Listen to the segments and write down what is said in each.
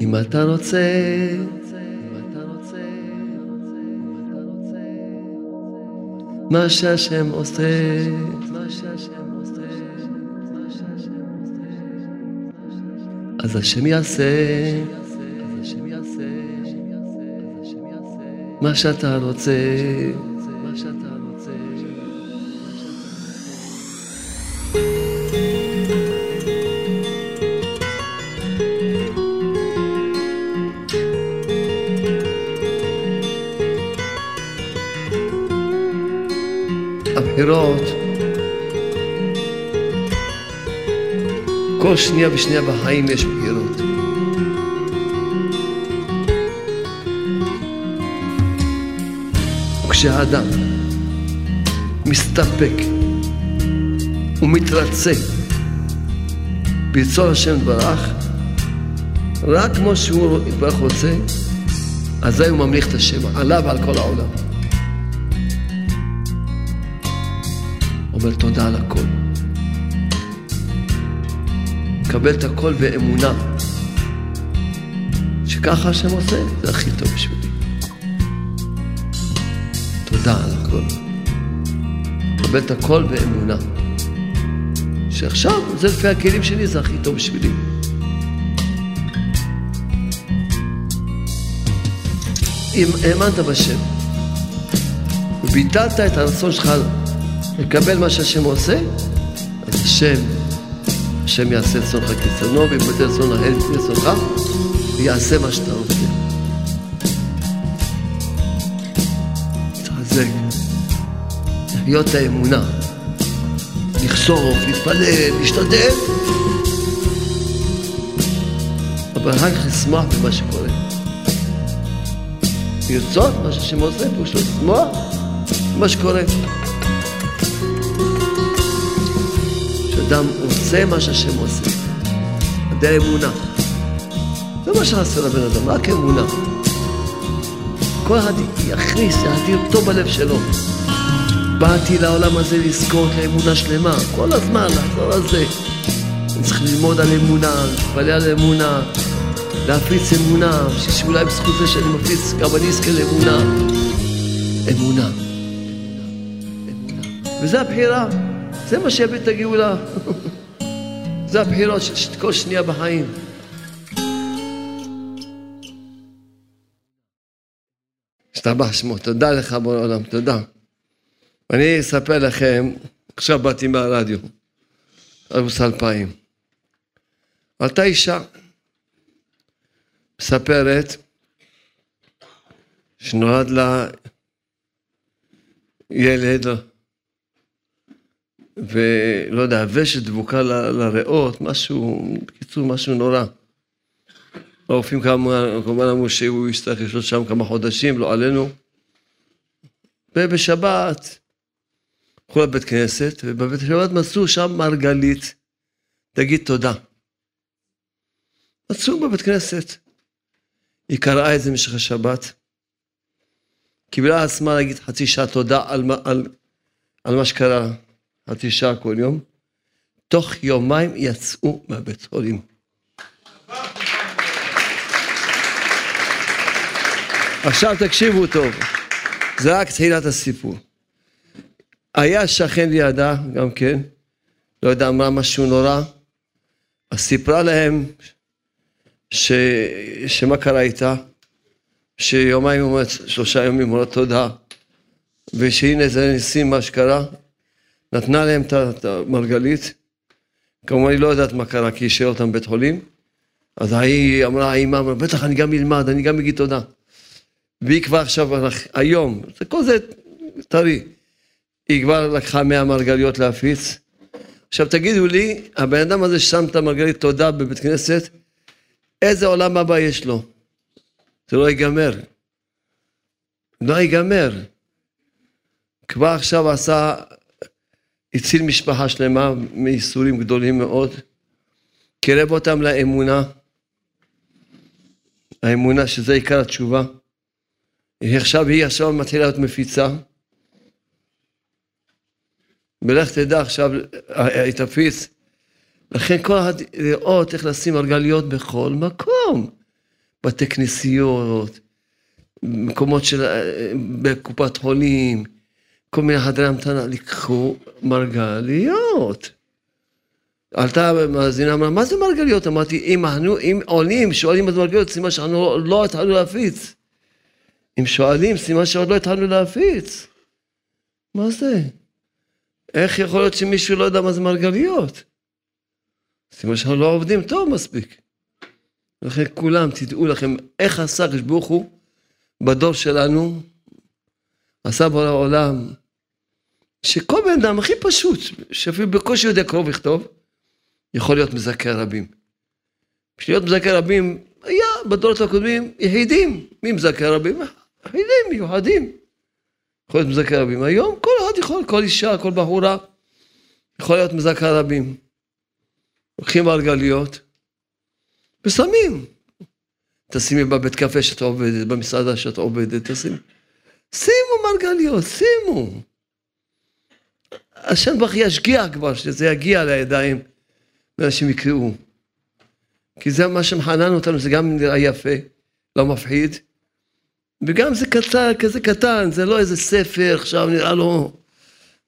אם אתה רוצה, מה שהשם עושה, אז השם יעשה מה שאתה רוצה. הבחירות, כל שנייה ושנייה בחיים יש בחירות. וכשהאדם מסתפק ומתרצה ברצון השם יתברך, רק כמו שהוא יתברך רוצה, אזי הוא ממליך את השם עליו ועל כל העולם. אומר תודה על הכל. מקבל את הכל באמונה, שככה השם עושה, זה הכי טוב בשבילי. תודה על הכל. מקבל את הכל באמונה. שעכשיו, זה לפי הכלים שלי, זה הכי טוב בשבילי. אם האמנת בשם, וביטלת את הרצון שלך לקבל מה שהשם עושה, אז השם, השם יעשה רצונך כרצונו, ויבטל רצון האל כרצונך, ויעשה מה שאתה רוצה. להתחזק, לחיות את האמונה, לכסוף, להתפלל, להשתדל, אבל רק לשמוח במה שקורה. לרצות מה שהשם עושה, פשוט לשמוח במה שקורה. שאדם עושה מה שהשם עושה, על אמונה. זה מה שעשה לבן אדם, רק אמונה. כל אחד יכניס, יאדיר טוב בלב שלו. באתי לעולם הזה לזכור את האמונה שלמה, כל הזמן לחזור על זה. אני צריך ללמוד על אמונה, להתפלל על אמונה, להפיץ אמונה, שאולי בזכות זה שאני מפיץ, גם אני אזכה לאמונה. אמונה. וזה הבחירה. זה מה שיביא את הגאולה. זה הבחירות של כל שנייה בחיים. השתבח שמו, תודה לך בורא עולם, תודה. אני אספר לכם, עכשיו באתי מהרדיו, ערוץ 2000. עלתה אישה, מספרת שנולד לה ילד ולא יודע, ושת דבוקה ל, לריאות, משהו, בקיצור, משהו נורא. הרופאים כמובן אמרו שהוא יצטרך לשהות שם כמה חודשים, לא עלינו. ובשבת, הלכו לבית כנסת, ובבית שבת מצאו שם מרגלית, תגיד תודה. מצאו בבית כנסת. היא קראה את זה במשך השבת. קיבלה עצמה להגיד חצי שעה תודה על, על, על מה שקרה. חצי שעה כל יום, תוך יומיים יצאו מהבית חולים. עכשיו תקשיבו טוב, זה רק תחילת הסיפור. היה שכן לידה, גם כן, לא יודע, אמרה משהו נורא, אז סיפרה להם ש... שמה קרה איתה, שיומיים שלושה ימים אומרת תודה, ושהנה זה ניסים מה שקרה, נתנה להם את המרגלית, כמובן היא לא יודעת מה קרה כי השאיר אותם בבית חולים, אז ההיא אמרה, האמא אמרה, בטח אני גם אלמד, אני גם אגיד תודה. והיא כבר עכשיו, היום, זה כל זה טרי, היא כבר לקחה 100 מרגליות להפיץ. עכשיו תגידו לי, הבן אדם הזה ששם את המרגלית תודה בבית כנסת, איזה עולם הבא יש לו? זה לא ייגמר. לא ייגמר. כבר עכשיו עשה הציל משפחה שלמה מייסורים גדולים מאוד, קירב אותם לאמונה, האמונה שזה עיקר התשובה. עכשיו היא עכשיו מתחילה להיות מפיצה. ולך תדע עכשיו, היא תפיץ. לכן כל אחד לראות איך לשים מרגליות בכל מקום. בתי כנסיות, מקומות של... בקופת חולים, כל מיני חדרי המתנה, לקחו מרגליות. עלתה מאזינה, אמרה, מה זה מרגליות? אמרתי, אם, אנחנו, אם עולים, שואלים את מרגליות, סימן שאנחנו לא התחלנו להפיץ. אם שואלים, סימן שעוד לא התחלנו להפיץ. מה זה? איך יכול להיות שמישהו לא יודע מה זה מרגליות? סימן שאנחנו לא עובדים טוב מספיק. לכן כולם, תדעו לכם, איך עשה הקדוש בדור שלנו, עשה בו לעולם, שכל בן אדם הכי פשוט, שאפילו בקושי יודע קרוא וכתוב, יכול להיות מזכה רבים. בשביל להיות מזכה רבים, היה בדורות הקודמים יחידים. מי מזכה רבים? יחידים, מיוחדים. יכול להיות מזכה רבים. היום כל אחד יכול, כל אישה, כל בחורה, יכול להיות מזכה רבים. לוקחים מרגליות ושמים. תשימי בבית קפה שאת עובדת, במסעדה שאת עובדת, תשימי. שימו מרגליות, שימו. השם ברוך ישגיח כבר, שזה יגיע לידיים, ואנשים יקראו. כי זה מה שמחנן אותנו, זה גם נראה יפה, לא מפחיד, וגם זה קצר, כזה קטן, זה לא איזה ספר, עכשיו נראה לו,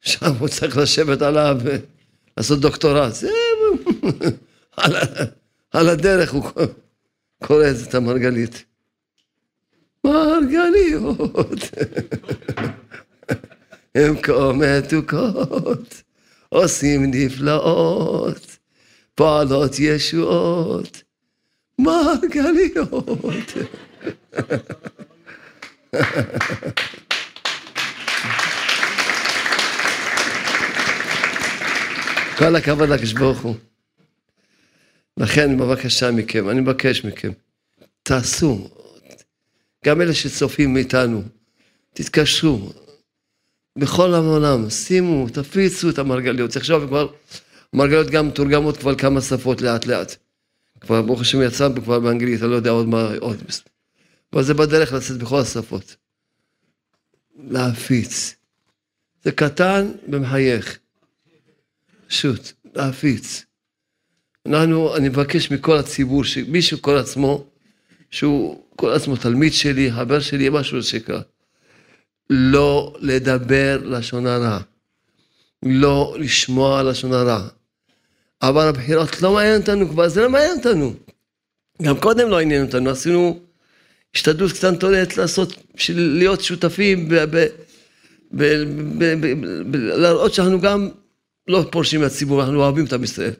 שם הוא צריך לשבת עליו ולעשות דוקטורט. זה על, על הדרך הוא קורא את המרגלית. מרגליות. הם כה מתוקות, עושים נפלאות, פועלות ישועות, מרגליות. כל הכבוד לקדוש ברוך הוא. לכן בבקשה מכם, אני מבקש מכם, תעשו, גם אלה שצופים מאיתנו, תתקשרו, בכל העולם, שימו, תפיצו את המרגליות. עכשיו כבר, המרגליות גם מתורגמות כבר כמה שפות לאט לאט. כבר ברוך השם יצא כבר באנגלית, אני לא יודע עוד מה, עוד. אבל זה בדרך לצאת בכל השפות. להפיץ. זה קטן ומחייך. פשוט, להפיץ. אנחנו, אני מבקש מכל הציבור, שמישהו קורא עצמו, שהוא קורא עצמו תלמיד שלי, חבר שלי, משהו שקרה. לא לדבר לשון הרע, לא לשמוע לשון הרע. אבל הבחירות לא מעניין אותנו כבר, זה לא מעניין אותנו. גם קודם לא עניין אותנו, עשינו השתדלות קטנטונת לעשות, להיות שותפים, להראות שאנחנו גם לא פורשים מהציבור, אנחנו אוהבים את עם ישראל.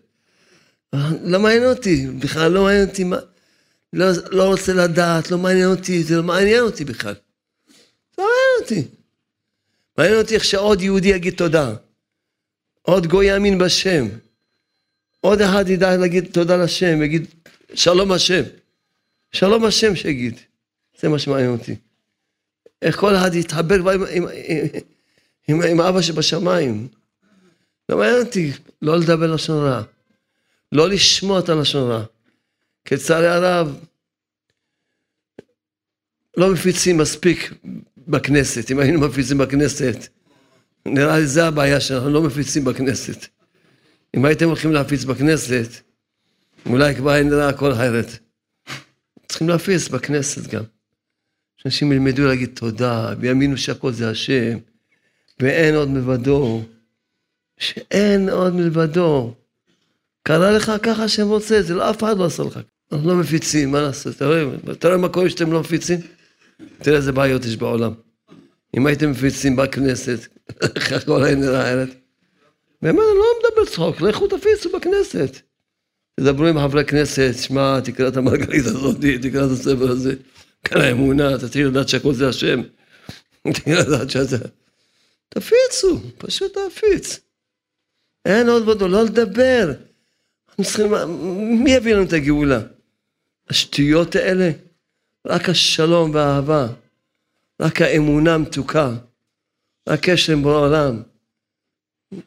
לא מעניין אותי, בכלל לא מעניין אותי, לא, לא רוצה לדעת, לא מעניין אותי, זה לא מעניין אותי בכלל. מעניין אותי. מעניין אותי איך שעוד יהודי יגיד תודה. עוד גוי יאמין בשם. עוד אחד ידע להגיד תודה לשם, יגיד שלום השם. שלום השם שיגיד. זה מה שמעניין אותי. איך כל אחד יתחבר כבר עם, עם, עם, עם אבא שבשמיים. לא מעניין אותי לא לדבר לשון רע. לא לשמוע את הלשון רע. כי לצערי הרב, לא מפיצים מספיק בכנסת. אם היינו מפיצים בכנסת, נראה לי זה הבעיה שאנחנו לא מפיצים בכנסת. אם הייתם הולכים להפיץ בכנסת, אולי כבר היה נראה הכל אחרת. צריכים להפיץ בכנסת גם. שאנשים ילמדו להגיד תודה, ויאמינו שהכל זה השם, ואין עוד מלבדו. שאין עוד מלבדו. קרה לך ככה שהם רוצה, זה לא אף אחד לא עשה לך. אנחנו לא מפיצים, מה לעשות? אתה רואה, אתה רואה מה קורה שאתם לא מפיצים? תראה איזה בעיות יש בעולם. אם הייתם מפיצים בכנסת, איך הכל היה נראה אחרת. באמת, אני לא מדבר צחוק, לכו תפיצו בכנסת. תדברו עם חברי כנסת, שמע, תקרא את המרגלית הזאת, תקרא את הספר הזה. כאן האמונה, תתחיל לדעת שהכל זה השם. תתחיל לדעת שזה... תפיצו, פשוט להפיץ. אין עוד ועוד, לא לדבר. צריכים, מי יביא לנו את הגאולה? השטויות האלה? רק השלום והאהבה, רק האמונה המתוקה, רק קשר עם בורא עולם.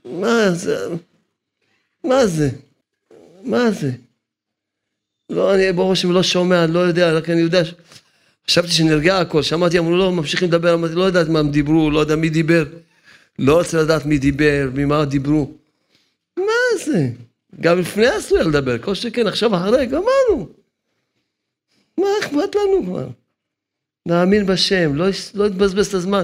מה זה? מה זה? מה זה? לא, אני ברוך השם לא שומע, לא יודע, רק אני יודע, חשבתי שנרגע הכל, שמעתי, אמרו לא, ממשיכים לדבר, אמרתי, לא יודעת מה הם דיברו, לא יודע מי דיבר, לא רוצה לדעת מי דיבר, ממה דיברו. מה זה? גם לפני אסור לדבר, כל שכן, עכשיו אחרי, גמרנו. מה אכפת לנו כבר? נאמין בשם, לא, לא נבזבז את הזמן.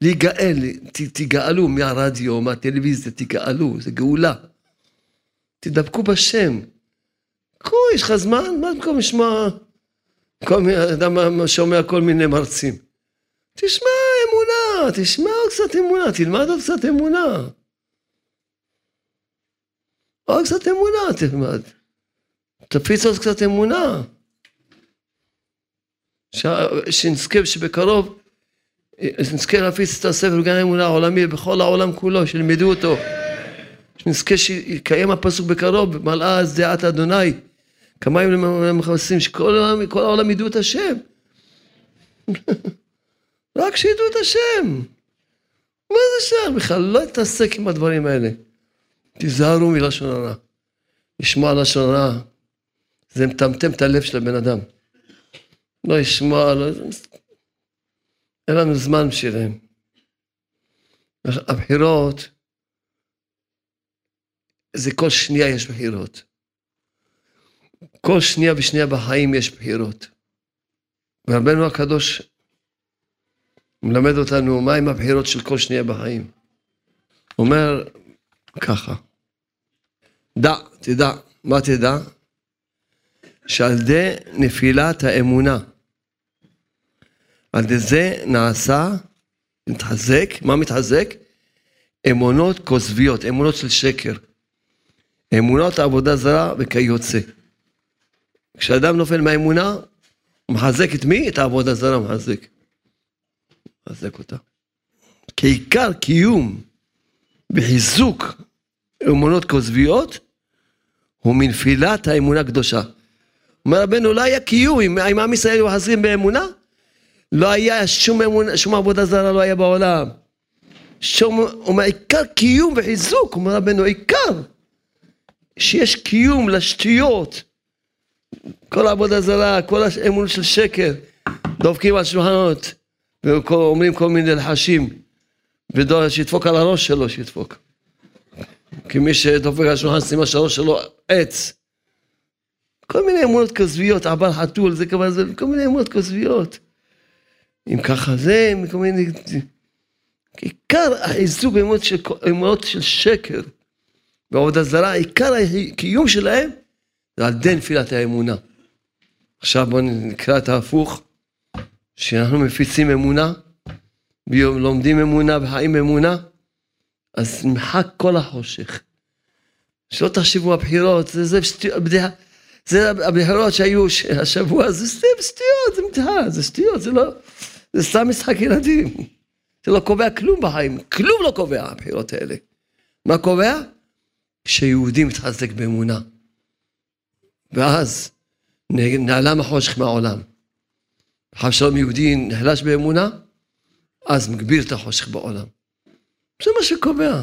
להיגאל, ת, תגאלו מהרדיו, מהטלוויזיה, תגאלו, זה גאולה. תדבקו בשם. קחו, יש לך זמן? מה במקום לשמוע כל מיני, אדם שומע כל מיני מרצים. תשמע אמונה, תשמע עוד קצת אמונה, תלמד עוד קצת אמונה. עוד קצת אמונה תלמד. תפיץ עוד קצת אמונה. שנזכה שבקרוב, שנזכה להפיץ את הספר גן האמונה העולמי בכל העולם כולו, שילמדו אותו. שנזכה שיקיים הפסוק בקרוב, מלאה אז דעת אדוני. כמה ימים למכבסים, שכל העולם, כל העולם ידעו את השם. רק שידעו את השם. מה זה שם? בכלל לא להתעסק עם הדברים האלה. תיזהרו מלשון הרע. לשמוע לשון הרע, זה מטמטם את הלב של הבן אדם. לא ישמע, לא... אין לנו זמן בשבילם. הבחירות, זה כל שנייה יש בחירות. כל שנייה ושנייה בחיים יש בחירות. ורבנו הקדוש מלמד אותנו מהם הבחירות של כל שנייה בחיים. אומר ככה, דע, תדע, מה תדע? שעל ידי נפילת האמונה, על ידי זה נעשה, מתחזק, מה מתחזק? אמונות כוזביות, אמונות של שקר. אמונות עבודה זרה וכיוצא. כשאדם נופל מהאמונה, הוא מחזק את מי? את העבודה זרה מחזק. מחזק אותה. כעיקר קיום וחיזוק אמונות כוזביות, הוא מנפילת האמונה הקדושה. אומר רבנו, לא היה קיום, אם, עם ישראל היו חזרים באמונה, לא היה שום אמונה, שום עבודה זרה לא היה בעולם. שום, הוא אומר, עיקר קיום וחיזוק, אומר רבנו, עיקר, שיש קיום לשטויות, כל העבודה זרה, כל האמון של שקר, דופקים על שולחנות, ואומרים כל מיני לחשים, ושידפוק על הראש שלו, שידפוק. כי מי שדופק על השולחן, שים שהראש שלו עץ. כל מיני אמונות כזביות, עבר חתול, זה כבר זה, כל מיני אמונות כזביות. אם ככה זה, כל מיני... עיקר החיזוק באמונות של, של שקר ועבודה זרה, עיקר הקיום שלהם זה על ידי נפילת האמונה. עכשיו בואו נקרא את ההפוך, שאנחנו מפיצים אמונה, לומדים אמונה וחיים אמונה, אז נמחק כל החושך. שלא תחשבו הבחירות, זה, זה, בדיחה, זה הבחירות שהיו השבוע, זה סתם סטיות, זה מתהה, זה סטיות, זה לא, זה סתם משחק ילדים. זה לא קובע כלום בחיים, כלום לא קובע הבחירות האלה. מה קובע? שיהודי מתחזק באמונה. ואז נעלם החושך מהעולם. חב שלום יהודי נחלש באמונה, אז מגביר את החושך בעולם. זה מה שקובע.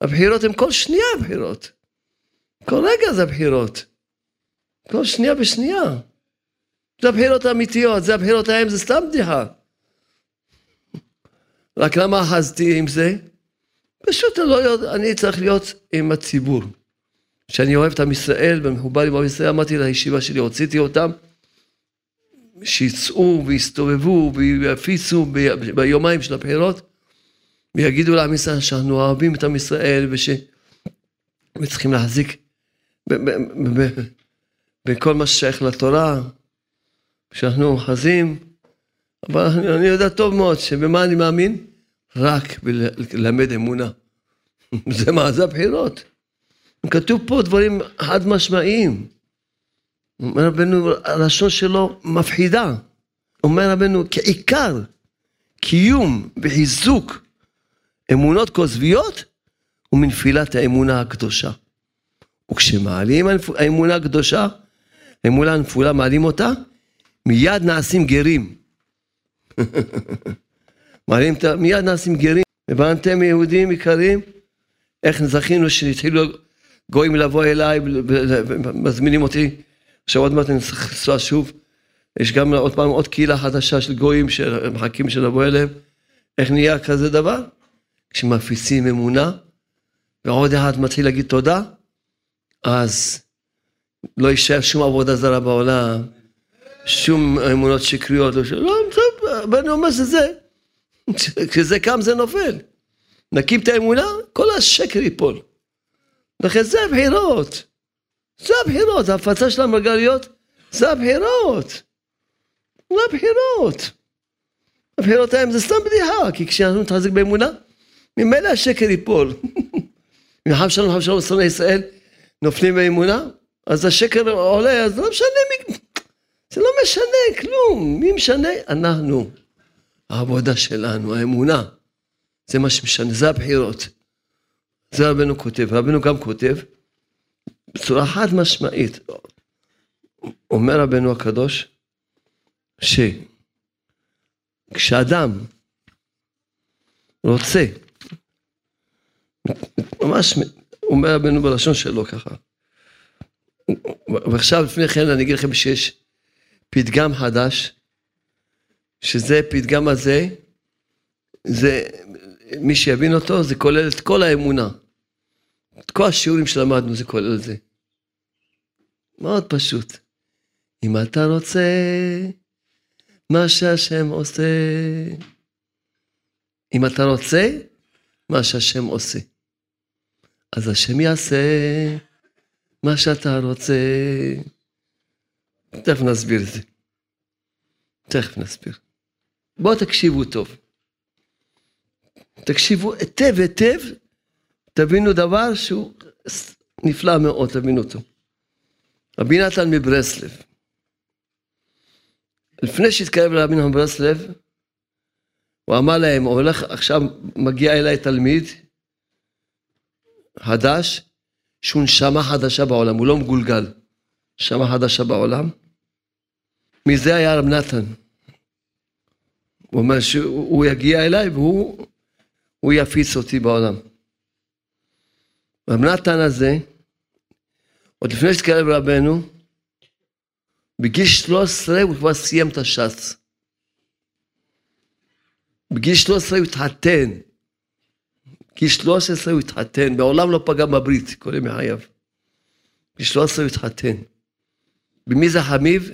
הבחירות הן כל שנייה הבחירות. כל רגע זה הבחירות. כל שנייה בשנייה. זה הבחירות האמיתיות, זה הבחירות ההם, זה סתם בדיחה. רק למה אחזתי עם זה? פשוט אני, לא, אני צריך להיות עם הציבור. שאני אוהב את עם ישראל ומחובר עם עם ישראל, אמרתי לישיבה שלי, הוצאתי אותם, שיצאו ויסתובבו ויפיצו ביומיים של הבחירות, ויגידו לעם ישראל שאנחנו אוהבים את עם ישראל וש... וצריכים להחזיק בכל מה ששייך לתורה, שאנחנו אוחזים, אבל אני יודע טוב מאוד שבמה אני מאמין? רק בלמד אמונה. זה מה זה הבחירות. כתוב פה דברים חד משמעיים. אומר רבנו, הלשון שלו מפחידה. אומר רבנו, כעיקר קיום וחיזוק אמונות כוזביות הוא מנפילת האמונה הקדושה. וכשמעלים האמונה הקדושה, האמונה הנפולה מעלים אותה, מיד נעשים גרים. מעלים, מיד נעשים גרים. הבנתם יהודים יקרים? איך זכינו שהתחילו גויים לבוא אליי, מזמינים אותי, עכשיו עוד מעט אני צריך לנסוע שוב. יש גם עוד פעם עוד קהילה חדשה של גויים שמחכים שנבוא אליהם. איך נהיה כזה דבר? כשמפיצים אמונה, ועוד אחד מתחיל להגיד תודה, אז לא יישאר שום עבודה זרה בעולם. שום אמונות שקריות, לא, לא ואני אומר שזה, כשזה קם זה נופל. נקים את האמונה, כל השקר ייפול. לכן זה הבחירות. זה הבחירות, ההפצה של המרגליות, זה הבחירות. זה הבחירות. הבחירות ההם זה סתם בדיחה, כי כשאנחנו נתחזק באמונה, ממילא השקר ייפול. אם חם שלום, חם שלום, שונאי ישראל, נופלים באמונה, אז השקר עולה, אז לא משנה מי... זה לא משנה כלום, מי משנה? אנחנו. העבודה שלנו, האמונה. זה מה שמשנה, זה הבחירות. זה רבנו כותב. רבנו גם כותב בצורה חד משמעית. אומר רבנו הקדוש, שכשאדם רוצה, ממש אומר רבנו בלשון שלו ככה, ועכשיו לפני כן אני אגיד לכם שיש פתגם חדש, שזה פתגם הזה, זה, מי שיבין אותו, זה כולל את כל האמונה. את כל השיעורים שלמדנו זה כולל את זה. מאוד פשוט. אם אתה רוצה מה שהשם עושה, אם אתה רוצה מה שהשם עושה, אז השם יעשה מה שאתה רוצה. תכף נסביר את זה. תכף נסביר. בואו תקשיבו טוב. תקשיבו היטב היטב, תבינו דבר שהוא נפלא מאוד, תבינו אותו. רבי נתן מברסלב. לפני שהתקרב לרבי נתן מברסלב, הוא אמר להם, הולך, עכשיו מגיע אליי תלמיד חדש, שהוא נשמה חדשה בעולם, הוא לא מגולגל, נשמה חדשה בעולם. מזה היה רב נתן. הוא אומר שהוא יגיע אליי והוא יפיץ אותי בעולם. רב נתן הזה, עוד לפני שהתקרב רבנו, בגיל 13 הוא כבר סיים את הש"ס. בגיל 13 הוא התחתן. בגיל 13 הוא התחתן, בעולם לא פגע בברית, כל ימי חייו. בגיל 13 הוא התחתן. במי זה חמיב?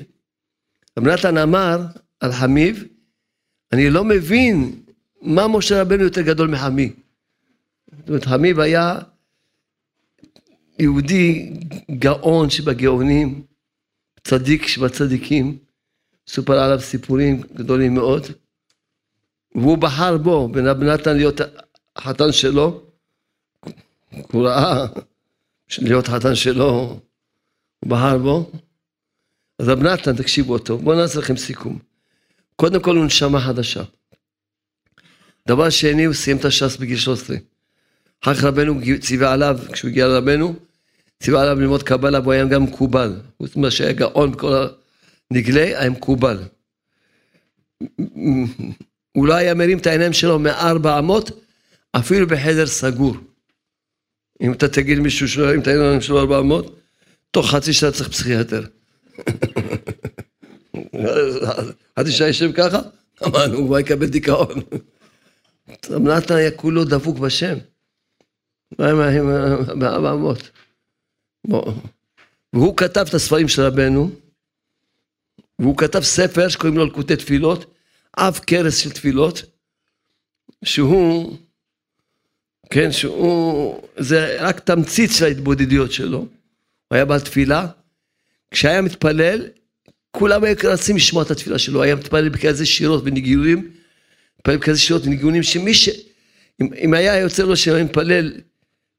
רב נתן אמר על חמיב, אני לא מבין מה משה רבנו יותר גדול מחמי. זאת אומרת, חמיב היה יהודי גאון שבגאונים, צדיק שבצדיקים, סופר עליו סיפורים גדולים מאוד, והוא בחר בו, בן רב נתן להיות החתן שלו, הוא ראה להיות חתן שלו, הוא בחר בו. אז רב נתן, תקשיבו טוב, בואו נעשה לכם סיכום. קודם כל הוא נשמה חדשה. דבר שני, הוא סיים את הש"ס בגיל 13. אחר כך רבנו ציווה עליו, כשהוא הגיע לרבנו, ציווה עליו ללמוד קבלה, והוא היה גם מקובל. חוץ ממה שהיה גאון בכל הנגלה, היה מקובל. הוא לא היה מרים את העיניים שלו מארבע אמות, אפילו בחדר סגור. אם אתה תגיד מישהו שלא ירים את העיניים שלו ארבע אמות, תוך חצי שעה צריך פסיכיאטר. חצי שעה יושב ככה, אמרנו, הוא כבר יקבל דיכאון. רב נתן היה כולו דבוק בשם. מה עם בארבע אמות? והוא כתב את הספרים של רבנו, והוא כתב ספר שקוראים לו לקוטי תפילות, אב כרס של תפילות, שהוא, כן, שהוא, זה רק תמצית של ההתבודדויות שלו. הוא היה בעל תפילה, כשהיה מתפלל, כולם היו רצים לשמוע את התפילה שלו, היה מתפלל בכזה שירות וניגיונים, מתפלל בכזה שירות וניגיונים, שמי ש... אם, אם היה יוצא לו שהוא מתפלל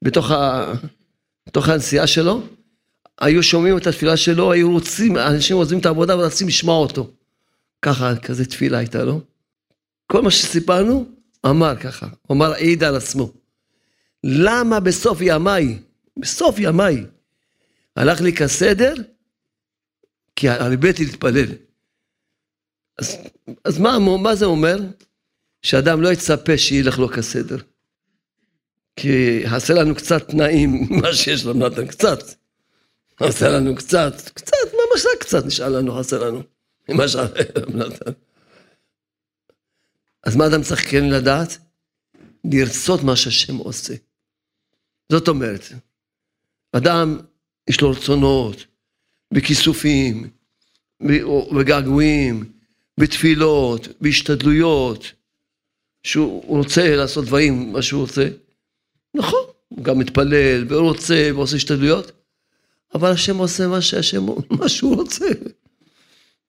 בתוך, ה... בתוך הנסיעה שלו, היו שומעים את התפילה שלו, היו רוצים, אנשים עוזבים את העבודה ורצים לשמוע אותו. ככה, כזה תפילה הייתה לו. כל מה שסיפרנו, אמר ככה, אמר העיד על עצמו. למה בסוף ימיי, בסוף ימיי, הלך לי כסדר? כי הרביתי להתפלל. אז, אז מה, מה זה אומר? שאדם לא יצפה שילך לו כסדר. כי עשה לנו קצת תנאים, מה שיש לנו נתן, קצת. עשה לנו קצת, קצת, ממש רק קצת נשאר לנו, עשה לנו. ממה שנתן. אז מה אדם צריך כן לדעת? לרצות מה שהשם עושה. זאת אומרת, אדם יש לו רצונות, בכיסופים, וגעגועים, בתפילות, בהשתדלויות, שהוא רוצה לעשות דברים, מה שהוא רוצה. נכון, הוא גם מתפלל ורוצה ועושה השתדלויות, אבל השם עושה מה שהשם, מה שהוא רוצה.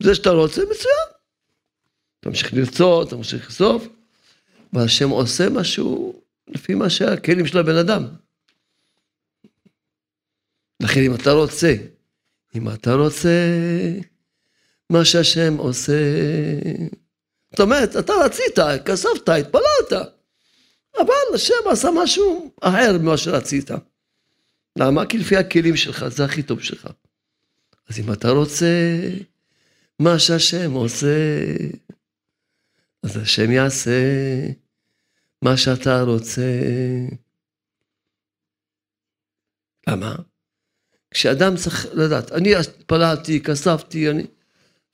זה שאתה רוצה, מצוין. תמשיך לרצות, תמשיך לסוף, אבל השם עושה משהו לפי מה שהכלים של הבן אדם. לכן אם אתה רוצה, אם אתה רוצה מה שהשם עושה, זאת אומרת, אתה רצית, כספת, התפללת, אבל השם עשה משהו אחר ממה שרצית. למה? כי לפי הכלים שלך, זה הכי טוב שלך. אז אם אתה רוצה מה שהשם עושה, אז השם יעשה מה שאתה רוצה. למה? כשאדם צריך לדעת, אני התפללתי, כספתי, אני...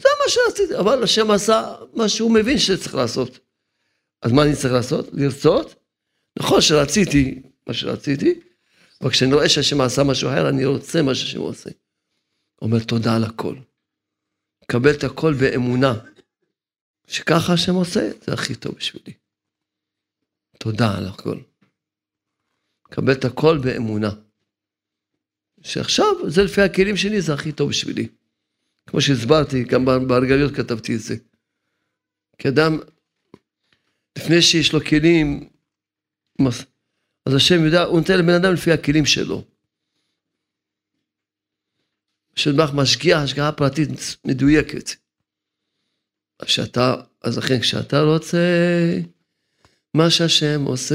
זה מה שרציתי, אבל השם עשה מה שהוא מבין שצריך לעשות. אז מה אני צריך לעשות? לרצות? נכון שרציתי מה שרציתי, אבל כשאני רואה שהשם עשה משהו אחר, אני רוצה מה שהשם עושה. אומר תודה על הכל. קבל את הכל באמונה. שככה השם עושה, זה הכי טוב בשבילי. תודה על הכל. קבל את הכל באמונה. שעכשיו, זה לפי הכלים שלי, זה הכי טוב בשבילי. כמו שהסברתי, גם בהרגליות כתבתי את זה. כי אדם, לפני שיש לו כלים, אז השם יודע, הוא נותן לבן אדם לפי הכלים שלו. שבח משגיח השגחה פרטית מדויקת. שאתה, אז לכן כשאתה רוצה מה שהשם עושה,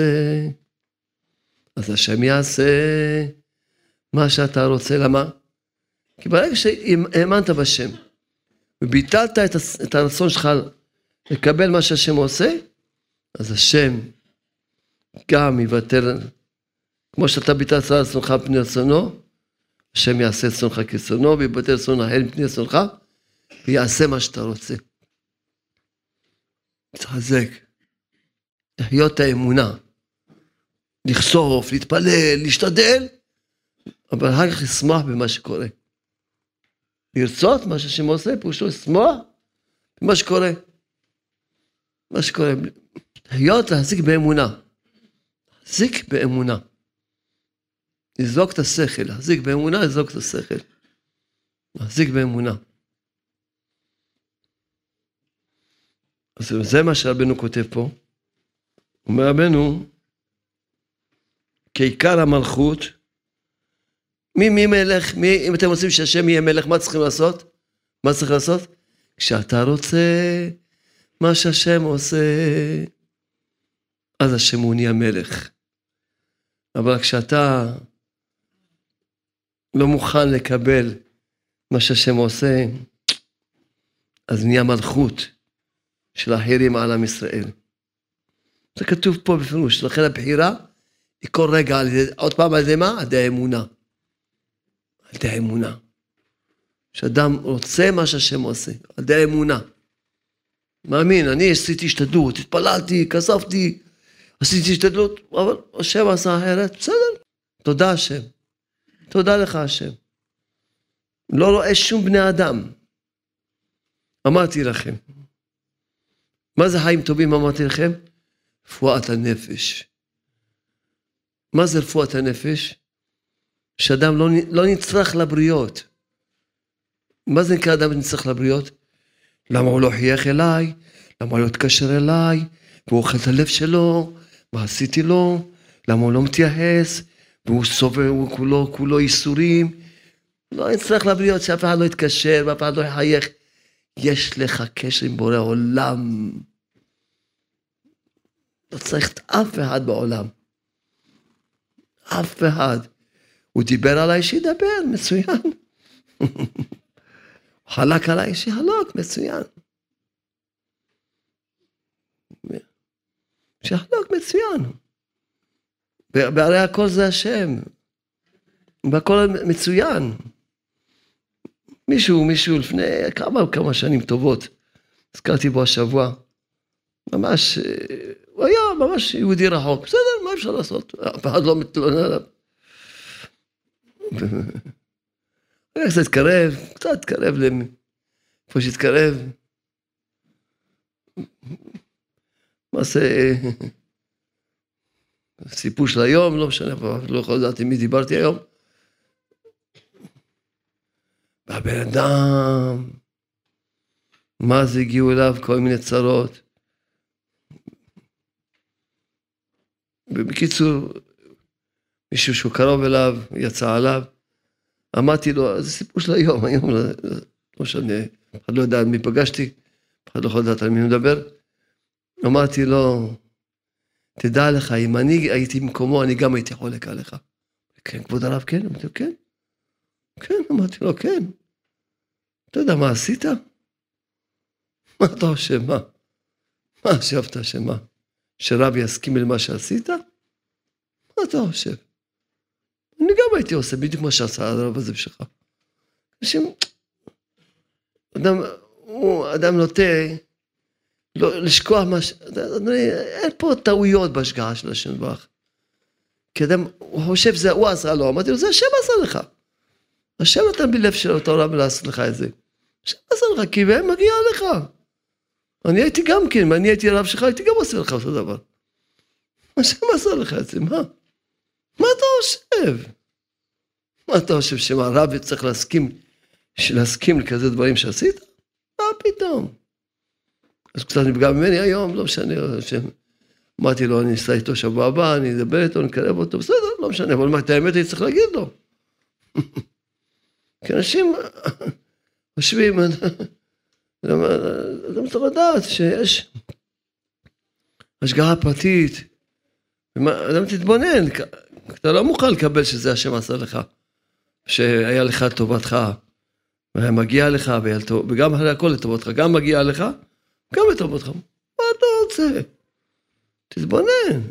אז השם יעשה מה שאתה רוצה. למה? כי ברגע שהאמנת בשם, וביטלת את הרצון שלך לקבל מה שהשם עושה, אז השם גם יבטל, כמו שאתה ביטלת על רצונך פני רצונו, השם יעשה רצונך כרצונו, ויבטל רצון אחר מפני רצונך, ויעשה מה שאתה רוצה. להתחזק, לחיות את האמונה, לחשוף, להתפלל, להשתדל, אבל אחר כך לשמוח במה שקורה. לרצות מה שהשם עושה, פירושו לשמוח במה שקורה. מה שקורה. להיות, להחזיק באמונה. להחזיק באמונה. לזרוק את השכל, להחזיק באמונה, לזרוק את השכל. להחזיק באמונה. אז זה מה שרבנו כותב פה. אומר רבנו, כעיקר המלכות, מי, מי מלך, מי, אם אתם רוצים שהשם יהיה מלך, מה צריכים לעשות? מה צריך לעשות? כשאתה רוצה מה שהשם עושה, אז השם הוא נהיה מלך. אבל כשאתה לא מוכן לקבל מה שהשם עושה, אז נהיה מלכות של אחרים על עם ישראל. זה כתוב פה בפירוש, לכן הבחירה היא כל רגע, עוד פעם על ידי מה? על ידי האמונה. על ידי האמונה. שאדם רוצה מה שהשם עושה, על ידי האמונה. מאמין, אני עשיתי השתדלות, התפללתי, כספתי, עשיתי השתדלות, אבל השם עשה אחרת, בסדר, תודה השם. תודה לך השם. לא רואה שום בני אדם. אמרתי לכם. מה זה חיים טובים אמרתי לכם? רפואת הנפש. מה זה רפואת הנפש? שאדם לא, לא נצרך לבריות. מה זה נקרא אדם נצרך לבריות? למה הוא לא חייך אליי? למה הוא לא התקשר אליי? והוא אוכל את הלב שלו? מה עשיתי לו? למה הוא לא מתייחס? והוא סובל, הוא כולו, כולו ייסורים. לא נצטרך לבריות שאף אחד לא יתקשר ואף אחד לא יחייך. יש לך קשר עם בורא עולם. לא צריך את אף אחד בעולם. אף אחד. הוא דיבר עליי, שידבר, מצוין. חלק עליי, שיחלוק, מצוין. שיחלוק, מצוין. והרי הכל זה השם. והכל מצוין. מישהו, מישהו לפני כמה, כמה שנים טובות, הזכרתי בו השבוע, ממש, הוא היה ממש יהודי רחוק, בסדר, מה אפשר לעשות? אף אחד לא מתלונן עליו. קצת התקרב, קצת התקרב איפה שהתקרב. זה סיפור של היום, לא משנה, לא יכול לדעת עם מי דיברתי היום. והבן אדם, מה זה הגיעו אליו כל מיני צרות. ובקיצור, מישהו שהוא קרוב אליו, יצא עליו, אמרתי לו, זה סיפור של היום, היום לא, לא משנה, אף אחד לא יודע על מי פגשתי, אף אחד לא יכול לדעת על מי מדבר. אמרתי לו, תדע לך, אם אני הייתי במקומו, אני גם הייתי חולק עליך. כן, כבוד הרב, כן? אמרתי לו, כן. כן, אמרתי לו, כן. אתה יודע מה עשית? מה אתה חושב, מה? מה חשבת שמה? שרב יסכים למה שעשית? מה אתה חושב? אני גם הייתי עושה בדיוק מה שעשה הרב הזה בשבילך. אנשים, אדם, הוא אדם נוטה לא, לשכוח מה ש... אין פה טעויות בהשגחה של השם ברך. כי אדם, הוא חושב שזה הוא עשה לו, אמרתי לו, זה השם עשה לך. השם נתן בלב שלו את העולם לעשות לך את זה. השם עשה לך, כי בהם מגיע לך. אני הייתי גם כן, אם אני הייתי הרב שלך, הייתי גם עושה לך אותו דבר. השם עשה לך את זה, מה? מה אתה חושב? מה אתה חושב, שמה רב צריך להסכים, להסכים לכזה דברים שעשית? מה פתאום? אז קצת נפגע ממני היום, לא משנה, אמרתי לו, אני אסע איתו שבוע הבא, אני אדבר איתו, נקרב אותו, בסדר, לא משנה, אבל את האמת אני צריך להגיד לו. כי אנשים חושבים, אדם צריך לדעת שיש השגחה פרטית, אדם תתבונן, אתה לא מוכן לקבל שזה השם עשה לך, שהיה לך טובתך, והיה מגיע לך, וגם אחרי הכל לטובתך, גם מגיע לך, גם לטובתך. מה אתה רוצה? תתבונן.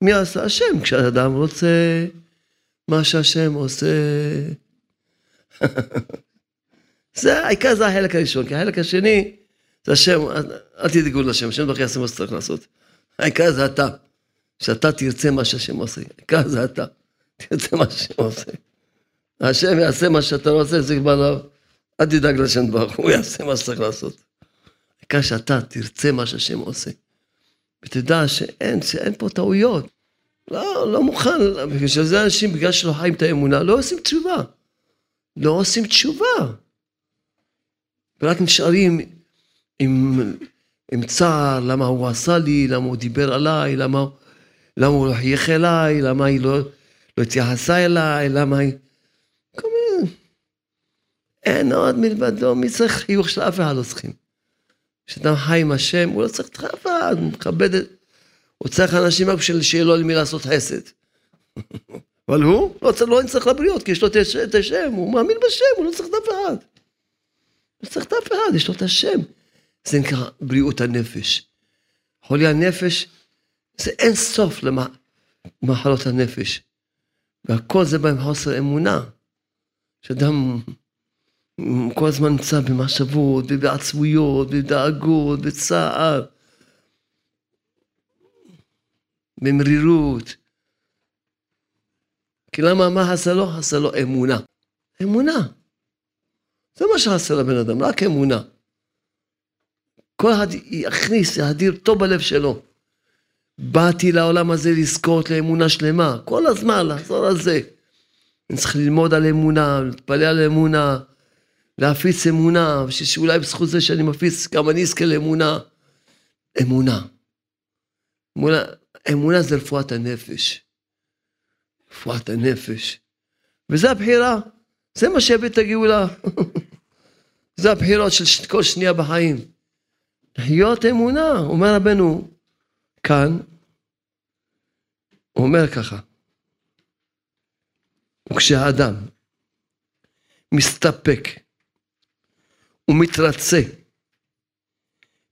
מי עשה השם? כשאדם רוצה מה שהשם עושה. זה העיקר זה החלק הראשון, כי החלק השני זה השם, אל תדאגו לשם, השם בכי יעשה מה שצריך לעשות. העיקר זה אתה, שאתה תרצה מה שהשם עושה, העיקר זה אתה, תרצה מה שהשם עושה. השם יעשה מה שאתה רוצה, זה כבר לא, אל תדאג לשם ברוך הוא יעשה מה שצריך לעשות. העיקר שאתה תרצה מה שהשם עושה. ותדע שאין, שאין פה טעויות. לא, לא מוכן, בגלל שזה אנשים, בגלל שלא חיים את האמונה, לא עושים תשובה. לא עושים תשובה. ורק נשארים עם, עם צער, למה הוא עשה לי, למה הוא דיבר עליי, למה, למה הוא לא חייך אליי, למה היא לא, לא התייחסה אליי, למה היא... כל מיני... אין עוד מלבדו, מי צריך חיוך של אף אחד לא צריכים. כשאדם חי עם השם, הוא לא צריך את אף הוא מכבד את... הוא צריך אנשים רק בשביל שיהיה לו למי לעשות חסד. אבל הוא לא צריך, לא צריך לבריות, כי יש לו את השם, הוא מאמין בשם, הוא לא צריך את אף אחד. לא צריך את אף אחד, יש לו את השם. זה נקרא בריאות הנפש. חולי הנפש, זה אין סוף למחלות הנפש. והכל זה בא עם חוסר אמונה. שאדם כל הזמן נמצא במחשבות, ובעצבויות, בדאגות, בצער, במרירות. כי למה, מה חסר לו? חסר לו אמונה. אמונה. זה מה שחסר לבן אדם, רק אמונה. כל אחד יכניס, יהדיר טוב בלב שלו. באתי לעולם הזה לזכות לאמונה שלמה, כל הזמן לחזור על זה. אני צריך ללמוד על אמונה, להתפלל על אמונה, להפיץ אמונה, שאולי בזכות זה שאני מפיץ, גם אני אזכה לאמונה. אמונה. אמונה, אמונה זה רפואת הנפש. רפואת הנפש. וזה הבחירה. זה מה שהביא את הגאולה. זה הבחירות של כל שנייה בחיים. לחיות אמונה, אומר רבנו כאן, הוא אומר ככה, וכשהאדם מסתפק ומתרצה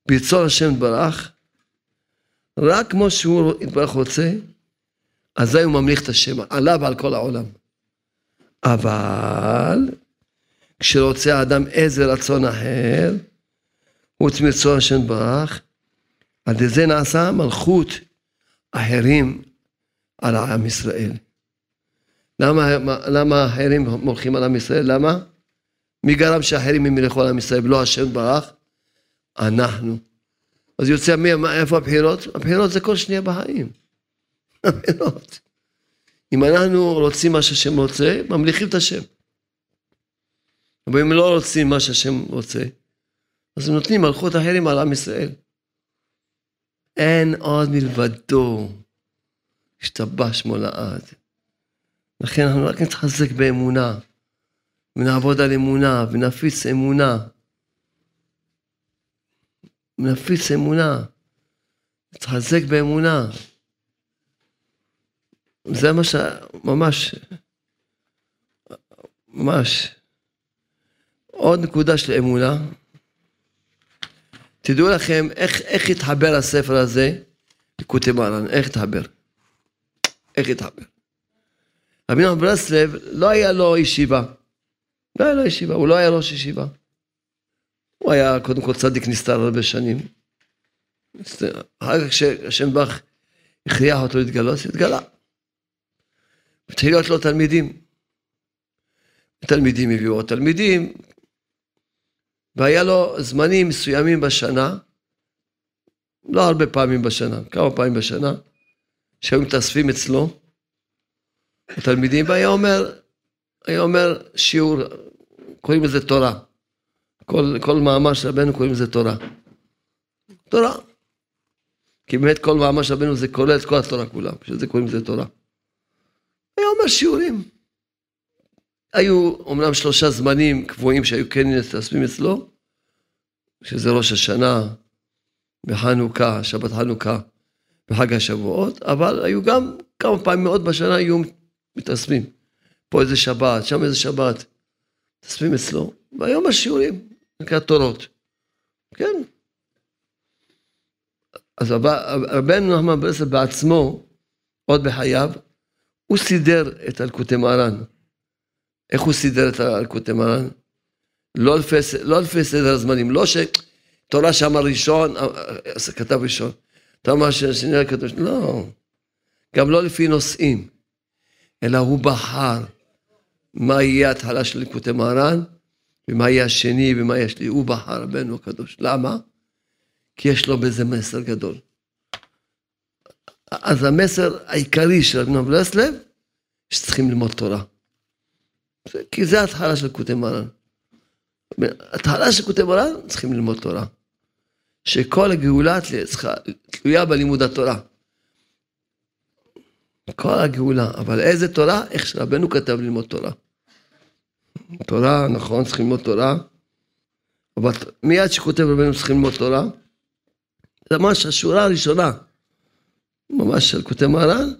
ברצון השם ברח, רק כמו שהוא יתברך רוצה, אזי הוא ממליך את השם עליו ועל כל העולם. אבל כשרוצה האדם איזה רצון אחר, חוץ מרצון השם ברח, על ידי זה נעשה מלכות אחרים על עם ישראל. למה, למה אחרים מולכים על עם ישראל? למה? מי גרם שאחרים ימלכו על עם ישראל ולא השם ברח? אנחנו. אז יוצא מי, איפה הבחירות? הבחירות זה כל שנייה בחיים. הבחירות. אם אנחנו רוצים מה שהשם רוצה, ממליכים את השם. אבל אם לא רוצים מה שהשם רוצה, אז נותנים מלכות אחרים על עם ישראל. אין עוד מלבדו, השתבש שמו לעד. לכן אנחנו רק נתחזק באמונה, ונעבוד על אמונה, ונפיץ אמונה. ונפיץ אמונה. נתחזק באמונה. זה מה ש... ממש... ממש. עוד נקודה של אמונה. תדעו לכם איך, איך התחבר הספר הזה לקוטי מרן, איך התחבר. איך התחבר. רבי נחמן ברסלב, לא היה לו ישיבה. לא היה לו ישיבה, הוא לא היה ראש ישיבה. הוא היה קודם כל צדיק נסתר הרבה שנים. אחר כך כשהשם ברך הכריח אותו להתגלות, התגלה. התחיל להיות לו תלמידים. תלמידים הביאו עוד תלמידים, והיה לו זמנים מסוימים בשנה, לא הרבה פעמים בשנה, כמה פעמים בשנה, שהיו מתאספים אצלו, התלמידים, והיה אומר, היה אומר שיעור, קוראים לזה תורה. כל, כל מאמר של רבנו קוראים לזה תורה. תורה. כי באמת כל מאמר של רבנו זה כולל את כל התורה כולה, בשביל זה קוראים לזה תורה. היה אומר שיעורים. היו אומנם שלושה זמנים קבועים שהיו כן מתאספים אצלו, שזה ראש השנה, בחנוכה, שבת חנוכה, בחג השבועות, אבל היו גם כמה פעמים מאוד בשנה היו מתאספים. פה איזה שבת, שם איזה שבת. מתאספים אצלו, והיום השיעורים, נקרא תורות. כן. אז רבנו נחמן ברסלב בעצמו, עוד בחייו, הוא סידר את אלקוטי מרן. איך הוא סידר את אלקוטי מרן? לא לפי, לא לפי סדר הזמנים, לא שתורה שם ראשון, כתב ראשון, תורה שני כתב, לא, גם לא לפי נושאים, אלא הוא בחר מה יהיה ההתחלה של ליקוטי מרן, ומה יהיה השני ומה יהיה השני, הוא בחר רבנו הקדוש. למה? כי יש לו בזה מסר גדול. אז המסר העיקרי של רבי ברסלב, שצריכים ללמוד תורה. כי זה ההתחלה של ליקוטי מרן. ההתחלה של ליקוטי מרן, צריכים ללמוד תורה. שכל הגאולה תלויה בלימוד התורה. כל הגאולה, אבל איזה תורה? איך שרבנו כתב ללמוד תורה. תורה, נכון, צריכים ללמוד תורה, אבל מיד שכותב רבנו צריכים ללמוד תורה, זה ממש השורה הראשונה, ממש של כותב מרן,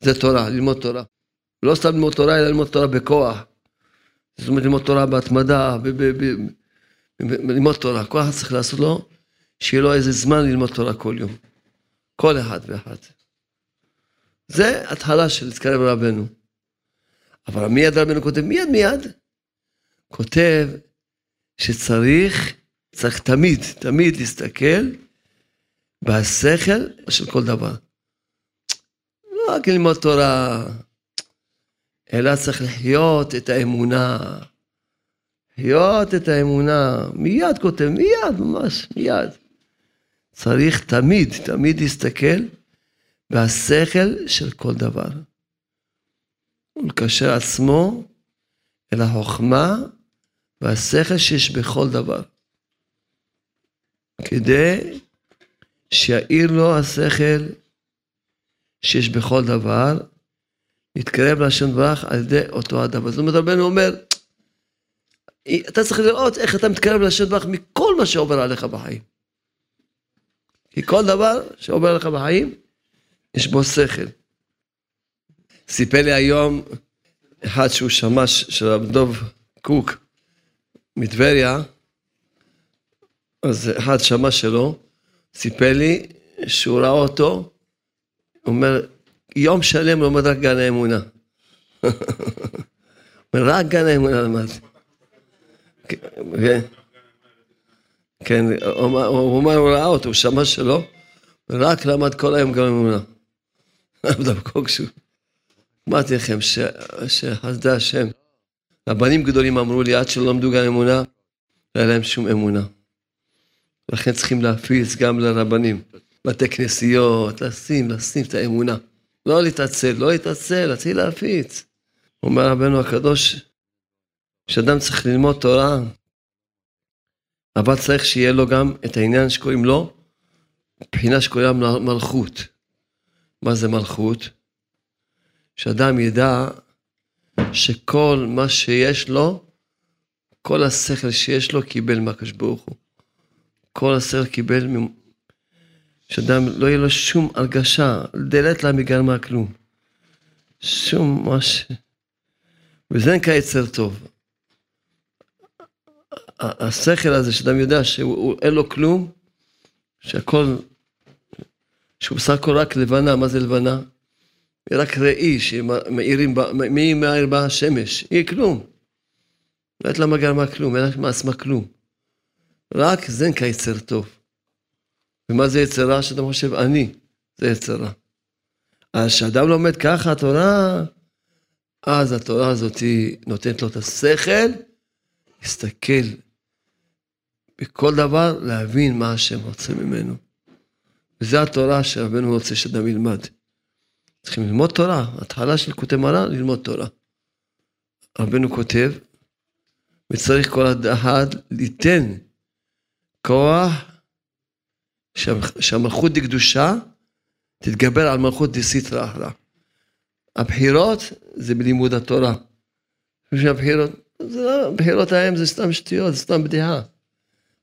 זה תורה, ללמוד תורה. לא סתם ללמוד תורה, אלא ללמוד תורה בכוח. זאת אומרת, ללמוד תורה בהתמדה, ללמוד תורה. כל אחד צריך לעשות לו, שיהיה לו איזה זמן ללמוד תורה כל יום. כל אחד ואחד. זה התחלה של להתקרב לרבנו. אבל מיד רבנו כותב, מיד מיד, כותב שצריך, צריך תמיד, תמיד להסתכל בשכל של כל דבר. לא רק ללמוד תורה, אלא צריך לחיות את האמונה. לחיות את האמונה. מיד כותב, מיד, ממש, מיד. צריך תמיד, תמיד להסתכל והשכל של כל דבר. ולקשר עצמו אל החוכמה והשכל שיש בכל דבר. כדי שיאיר לו השכל שיש בכל דבר, להתקרב להשם ברך על ידי אותו. זאת אומרת, רבנו אומר, אתה צריך לראות איך אתה מתקרב להשם ברך מכל מה שעובר עליך בחיים. כי כל דבר שעובר עליך בחיים, יש בו שכל. סיפר לי היום אחד שהוא שמש של רב דוב קוק מטבריה, אז אחד שמש שלו, סיפר לי שהוא ראה אותו, אומר, יום שלם לומד רק גן האמונה. רק גן האמונה למד. כן, כן, הוא אומר, הוא ראה אותו, הוא שמע שלו, רק למד כל היום גן האמונה. דווקא כשהוא... אמרתי לכם שחסדי השם, רבנים גדולים אמרו לי, עד שלא למדו גם אמונה, לא היה להם שום אמונה. לכן צריכים להפיץ גם לרבנים, בתי כנסיות, לשים, לשים את האמונה. לא להתעצל, לא להתעצל, להתחיל להפיץ. אומר רבנו הקדוש, שאדם צריך ללמוד תורה, אבל צריך שיהיה לו גם את העניין שקוראים לו, מבחינה שקוראים מלכות. מה זה מלכות? שאדם ידע שכל מה שיש לו, כל השכל שיש לו קיבל מהקדוש ברוך הוא. כל השכל קיבל, שאדם לא יהיה לו שום הרגשה, דלת לה מגרמה כלום. שום מה ש... וזה נקרא יצר טוב. השכל הזה, שאדם יודע שאין לו כלום, שהכל, שהוא בסך הכל רק לבנה, מה זה לבנה? רק ראי שמאירים, מי מאיר בה השמש? היא כלום. לא יודעת למה גרמה כלום, אין לה מעצמה כלום. רק זה נקרא יצר טוב. ומה זה יצרה? שאתה חושב, אני, זה יצרה. אז כשאדם לומד ככה התורה, אז התורה הזאת נותנת לו את השכל, להסתכל בכל דבר, להבין מה השם רוצה ממנו. וזו התורה שרבנו רוצה שאדם ילמד. צריכים ללמוד תורה, התחלה של כותב מרן, ללמוד תורה. רבנו כותב, וצריך כל אחד ליתן כוח שהמלכות דקדושה תתגבר על מלכות דסיטרא אחרא. הבחירות זה בלימוד התורה. הבחירות, זה לא, הבחירות ההם זה סתם שטויות, זה סתם בדיחה.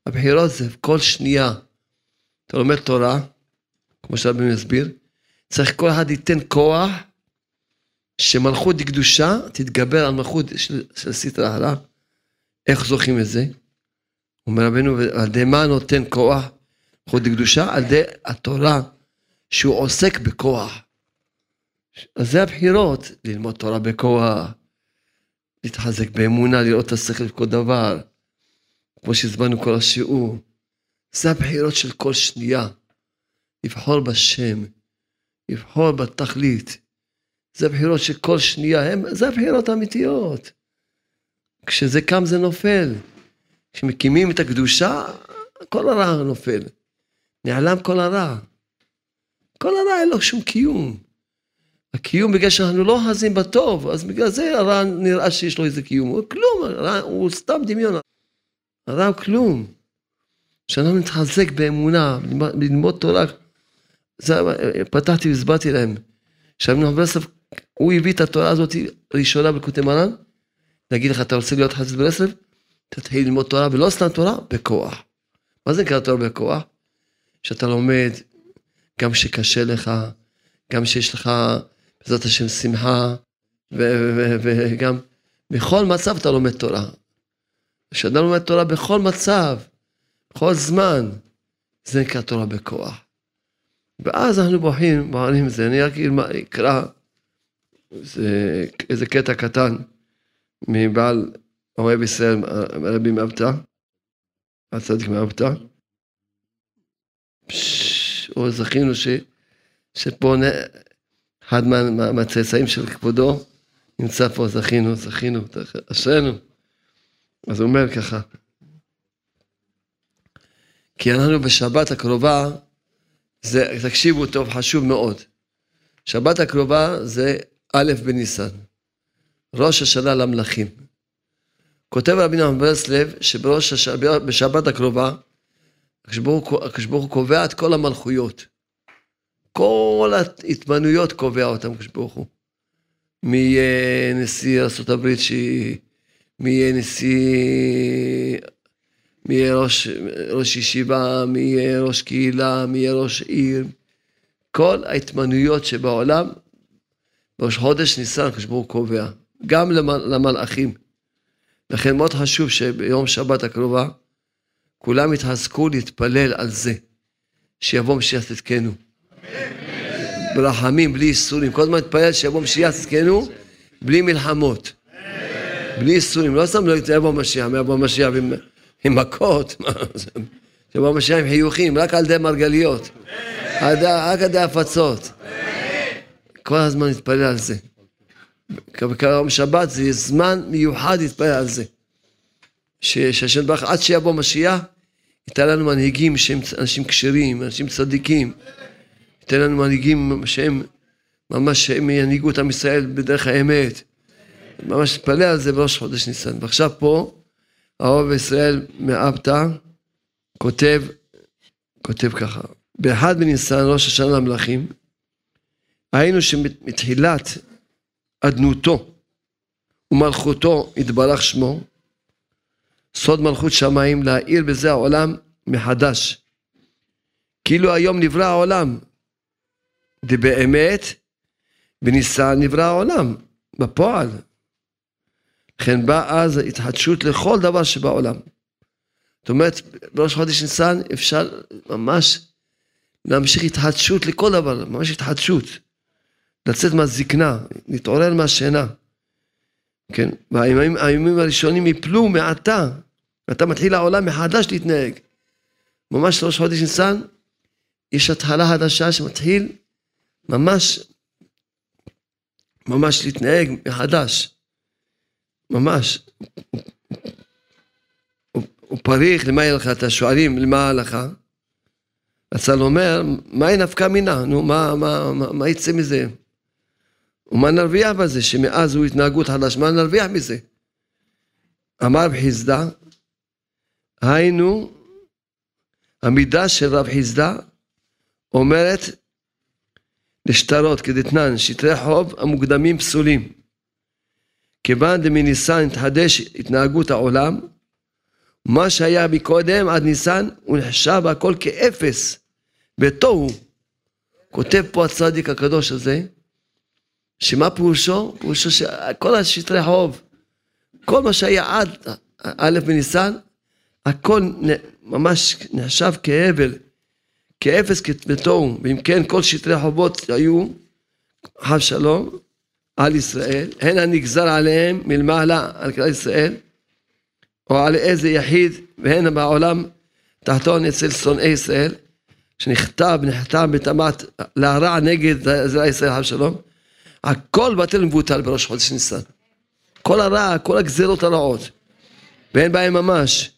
הבחירות זה כל שנייה. אתה לומד תורה, כמו שרבי מסביר, צריך כל אחד ייתן כוח שמלכות דקדושה תתגבר על מלכות של, של סטרא אחרא. איך זוכים את זה? אומר רבנו, על ידי מה נותן כוח? חוד לקדושה? על ידי התורה, שהוא עוסק בכוח. אז זה הבחירות, ללמוד תורה בכוח, להתחזק באמונה, לראות את השכל בכל דבר, כמו שהזמנו כל השיעור. זה הבחירות של כל שנייה. לבחור בשם, לבחור בתכלית. זה הבחירות של כל שנייה, הם, זה הבחירות האמיתיות. כשזה קם זה נופל. כשמקימים את הקדושה, כל הרע נופל. נעלם כל הרע. כל הרע אין לו שום קיום. הקיום בגלל שאנחנו לא אוחזים בטוב, אז בגלל זה הרע נראה שיש לו איזה קיום. הוא כלום, הרע הוא סתם דמיון. הרע הוא כלום. כשאנחנו נתחזק באמונה, ללמוד תורה, זה, פתחתי והסברתי להם. שאמרנו, ברסלב, הוא הביא את התורה הזאת ראשונה בקוטי מרן, להגיד לך, אתה רוצה להיות חסיד ברסלב? תתחיל ללמוד תורה, ולא סתם תורה, בכוח. מה זה נקרא תורה בכוח? שאתה לומד גם שקשה לך, גם שיש לך בעזרת השם שמחה, וגם בכל מצב אתה לומד תורה. כשאדם לומד תורה בכל מצב, בכל זמן, זה נקרא תורה בכוח. ואז אנחנו בוחרים, בוחרים את זה. אני רק אקרא איזה, איזה קטע קטן מבעל אוהב ישראל, רבי מבתא, הצדיק או זכינו ש, שפה אחד מהצאצאים של כבודו נמצא פה, זכינו, זכינו, אשרינו. אז הוא אומר ככה, כי אנחנו בשבת הקרובה, זה, תקשיבו טוב, חשוב מאוד. שבת הקרובה זה א' בניסן, ראש השנה למלכים. כותב רבי נחמן ברסלב שבשבת הקרובה, הקדוש ברוך הוא קובע את כל המלכויות. כל ההתמנויות קובע אותם הקדוש ברוך הוא. מי יהיה נשיא ארה"ב, מי יהיה נשיא, מי יהיה ראש, ראש ישיבה, מי יהיה ראש קהילה, מי יהיה ראש עיר. כל ההתמנויות שבעולם, בראש חודש ניסן הקדוש ברוך הוא קובע. גם למלאכים. לכן מאוד חשוב שביום שבת הקרובה כולם יתחזקו להתפלל על זה, שיבוא משיח צדקנו. ברחמים, בלי איסורים. כל הזמן נתפלל שיבוא משיח צדקנו, בלי מלחמות. בלי איסורים. לא סתם לא יבוא משיח, יבוא משיח עם, מכות. יבוא משיח עם חיוכים, רק על ידי מרגליות. רק על ידי הפצות. כל הזמן נתפלל על זה. וכיום שבת זה זמן מיוחד להתפלל על זה. שהשם ברך, עד שיבוא משיח, ייתן לנו מנהיגים שהם אנשים כשרים, אנשים צדיקים. ייתן לנו מנהיגים שהם ממש, שהם ינהיגו את עם ישראל בדרך האמת. ממש נתפלל על זה בראש חודש ניסן. ועכשיו פה, האוהב ישראל מאבטה כותב, כותב ככה, באחד בניסן, ראש השנה למלכים, היינו שמתחילת אדנותו ומלכותו יתברך שמו, סוד מלכות שמיים, להאיר בזה העולם מחדש. כאילו היום נברא העולם, דבאמת בניסן נברא העולם, בפועל. לכן באה אז התחדשות לכל דבר שבעולם. זאת אומרת, בראש חודש ניסן אפשר ממש להמשיך התחדשות לכל דבר, ממש התחדשות. לצאת מהזקנה, להתעורר מהשינה. כן, והימים הראשונים יפלו מעתה, ואתה מתחיל העולם מחדש להתנהג. ממש ראש חודש ניסן, יש התחלה חדשה שמתחיל ממש, ממש להתנהג מחדש. ממש. הוא פריך, למה יהיה לך? אתה שואלים, למה ההלכה? הצל אומר, מהי נפקא מינה? נו, מה, מה, מה, מה יצא מזה? ומה נרוויח בזה, שמאז הוא התנהגות חדש, מה נרוויח מזה? אמר רב חיסדא, היינו, המידה של רב חיסדא אומרת לשטרות כדתנן, שטרי חוב המוקדמים פסולים. כיוון דמניסן התחדש התנהגות העולם, מה שהיה מקודם עד ניסן, הוא נחשב הכל כאפס, בתוהו. כותב פה הצדיק הקדוש הזה, שמה פירושו? פירושו שכל השטרי חוב, כל מה שהיה עד א' בניסן, הכל ממש נחשב כהבל, כאפס כתמתו, ואם כן כל שטרי חובות היו, חב שלום, על ישראל, הן הנגזר עליהם מלמעלה על כלל ישראל, או על איזה יחיד, והן בעולם תחתון אצל שונאי ישראל, שנכתב, נחתם בתמת להרע נגד זרע ישראל חב שלום, הכל בטל ומבוטל בראש חודש ניסן. כל הרע, כל הגזירות הרעות, ואין בהם ממש.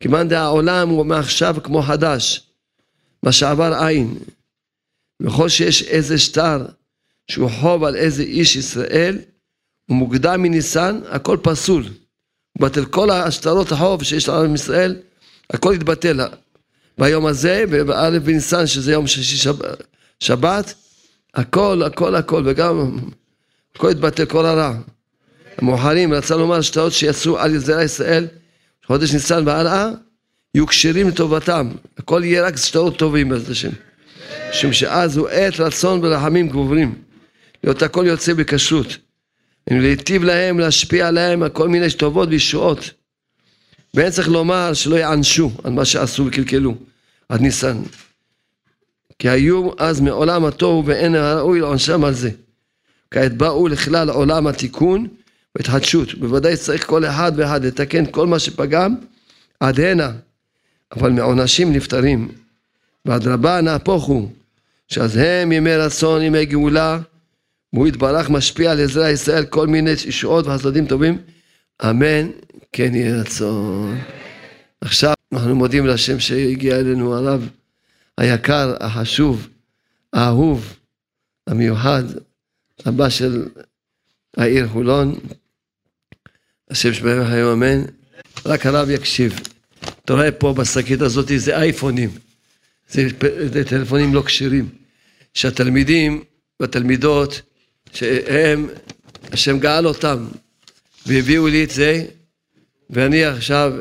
כיוון דהעולם הוא מעכשיו כמו חדש, מה שעבר עין. וכל שיש איזה שטר שהוא חוב על איזה איש ישראל, הוא מוקדם מניסן, הכל פסול. בטל כל השטרות החוב שיש לעם ישראל, הכל יתבטל. ביום הזה, באלף בניסן, שזה יום שישי שבת, שבת, הכל, הכל, הכל, וגם הכל יתבטל, כל הרע. המאוחרים, רצה לומר שטרות שיצאו על זרע ישראל, חודש ניסן והלאה, יהיו כשרים לטובתם. הכל יהיה רק שטרות טובים בעזרת השם. משום שאז הוא עת רצון ורחמים גבורים. להיות הכל יוצא בכשרות. להיטיב להם, להשפיע עליהם על כל מיני טובות וישועות. ואין צריך לומר שלא יענשו על מה שעשו וקלקלו עד ניסן. כי היו אז מעולם התוהו ואין הראוי לעונשם על זה. כעת באו לכלל עולם התיקון והתחדשות. בוודאי צריך כל אחד ואחד לתקן כל מה שפגם עד הנה. אבל מעונשים נפטרים. ואדרבה נהפוך הוא, שאז הם ימי רצון, ימי גאולה, והוא יתברך משפיע על עזרה ישראל כל מיני ישועות וחסדים טובים. אמן, כן יהיה רצון. עכשיו אנחנו מודים להשם שהגיע אלינו הרב היקר, החשוב, האהוב, המיוחד, הבא של העיר חולון. השם שבהם היום אמן. רק הרב יקשיב. אתה רואה פה בשקית הזאת זה אייפונים. זה, זה טלפונים לא כשרים. שהתלמידים והתלמידות שהם, השם גאל אותם והביאו לי את זה, ואני עכשיו,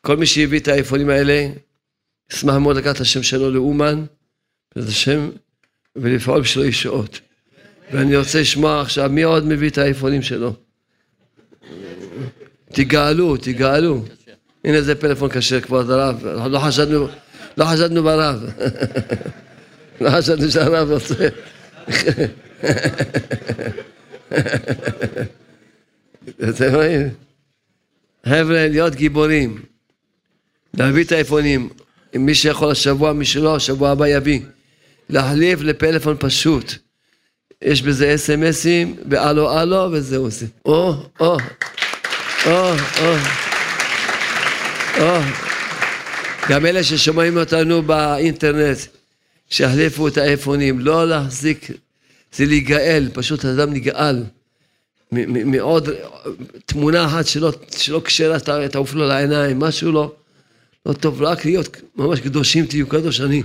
כל מי שהביא את האייפונים האלה, אשמח מאוד לקחת את השם שלו לאומן, בעזרת השם, ולפעול בשבילו ישועות. ואני רוצה לשמוע עכשיו מי עוד מביא את האייפונים שלו. תגאלו, תגאלו. הנה זה פלאפון כשר, כבוד הרב. לא חשדנו, לא חשדנו ברב. לא חשדנו שהרב רוצה. אתם רואים? חבר'ה, להיות גיבורים. להביא את האייפונים. אם מי שיכול השבוע, מי שלא, השבוע הבא יביא. להחליף לפלאפון פשוט. יש בזה אס.אם.אסים, והלו הלו, וזהו זה. או, או, או, או, או. גם אלה ששומעים אותנו באינטרנט, שיחליפו את האייפונים, לא להחזיק, זה להיגאל, פשוט אדם נגאל. מעוד תמונה אחת שלא כשרה תעוף לו לעיניים, משהו לא, לא טוב, רק להיות ממש קדושים תהיו קדוש אני.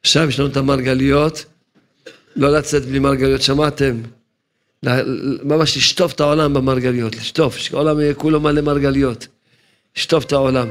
עכשיו יש לנו את המרגליות, לא לצאת בלי מרגליות, שמעתם? ממש לשטוף את העולם במרגליות, לשטוף, שהעולם יהיה כולו מלא מרגליות, לשטוף את העולם.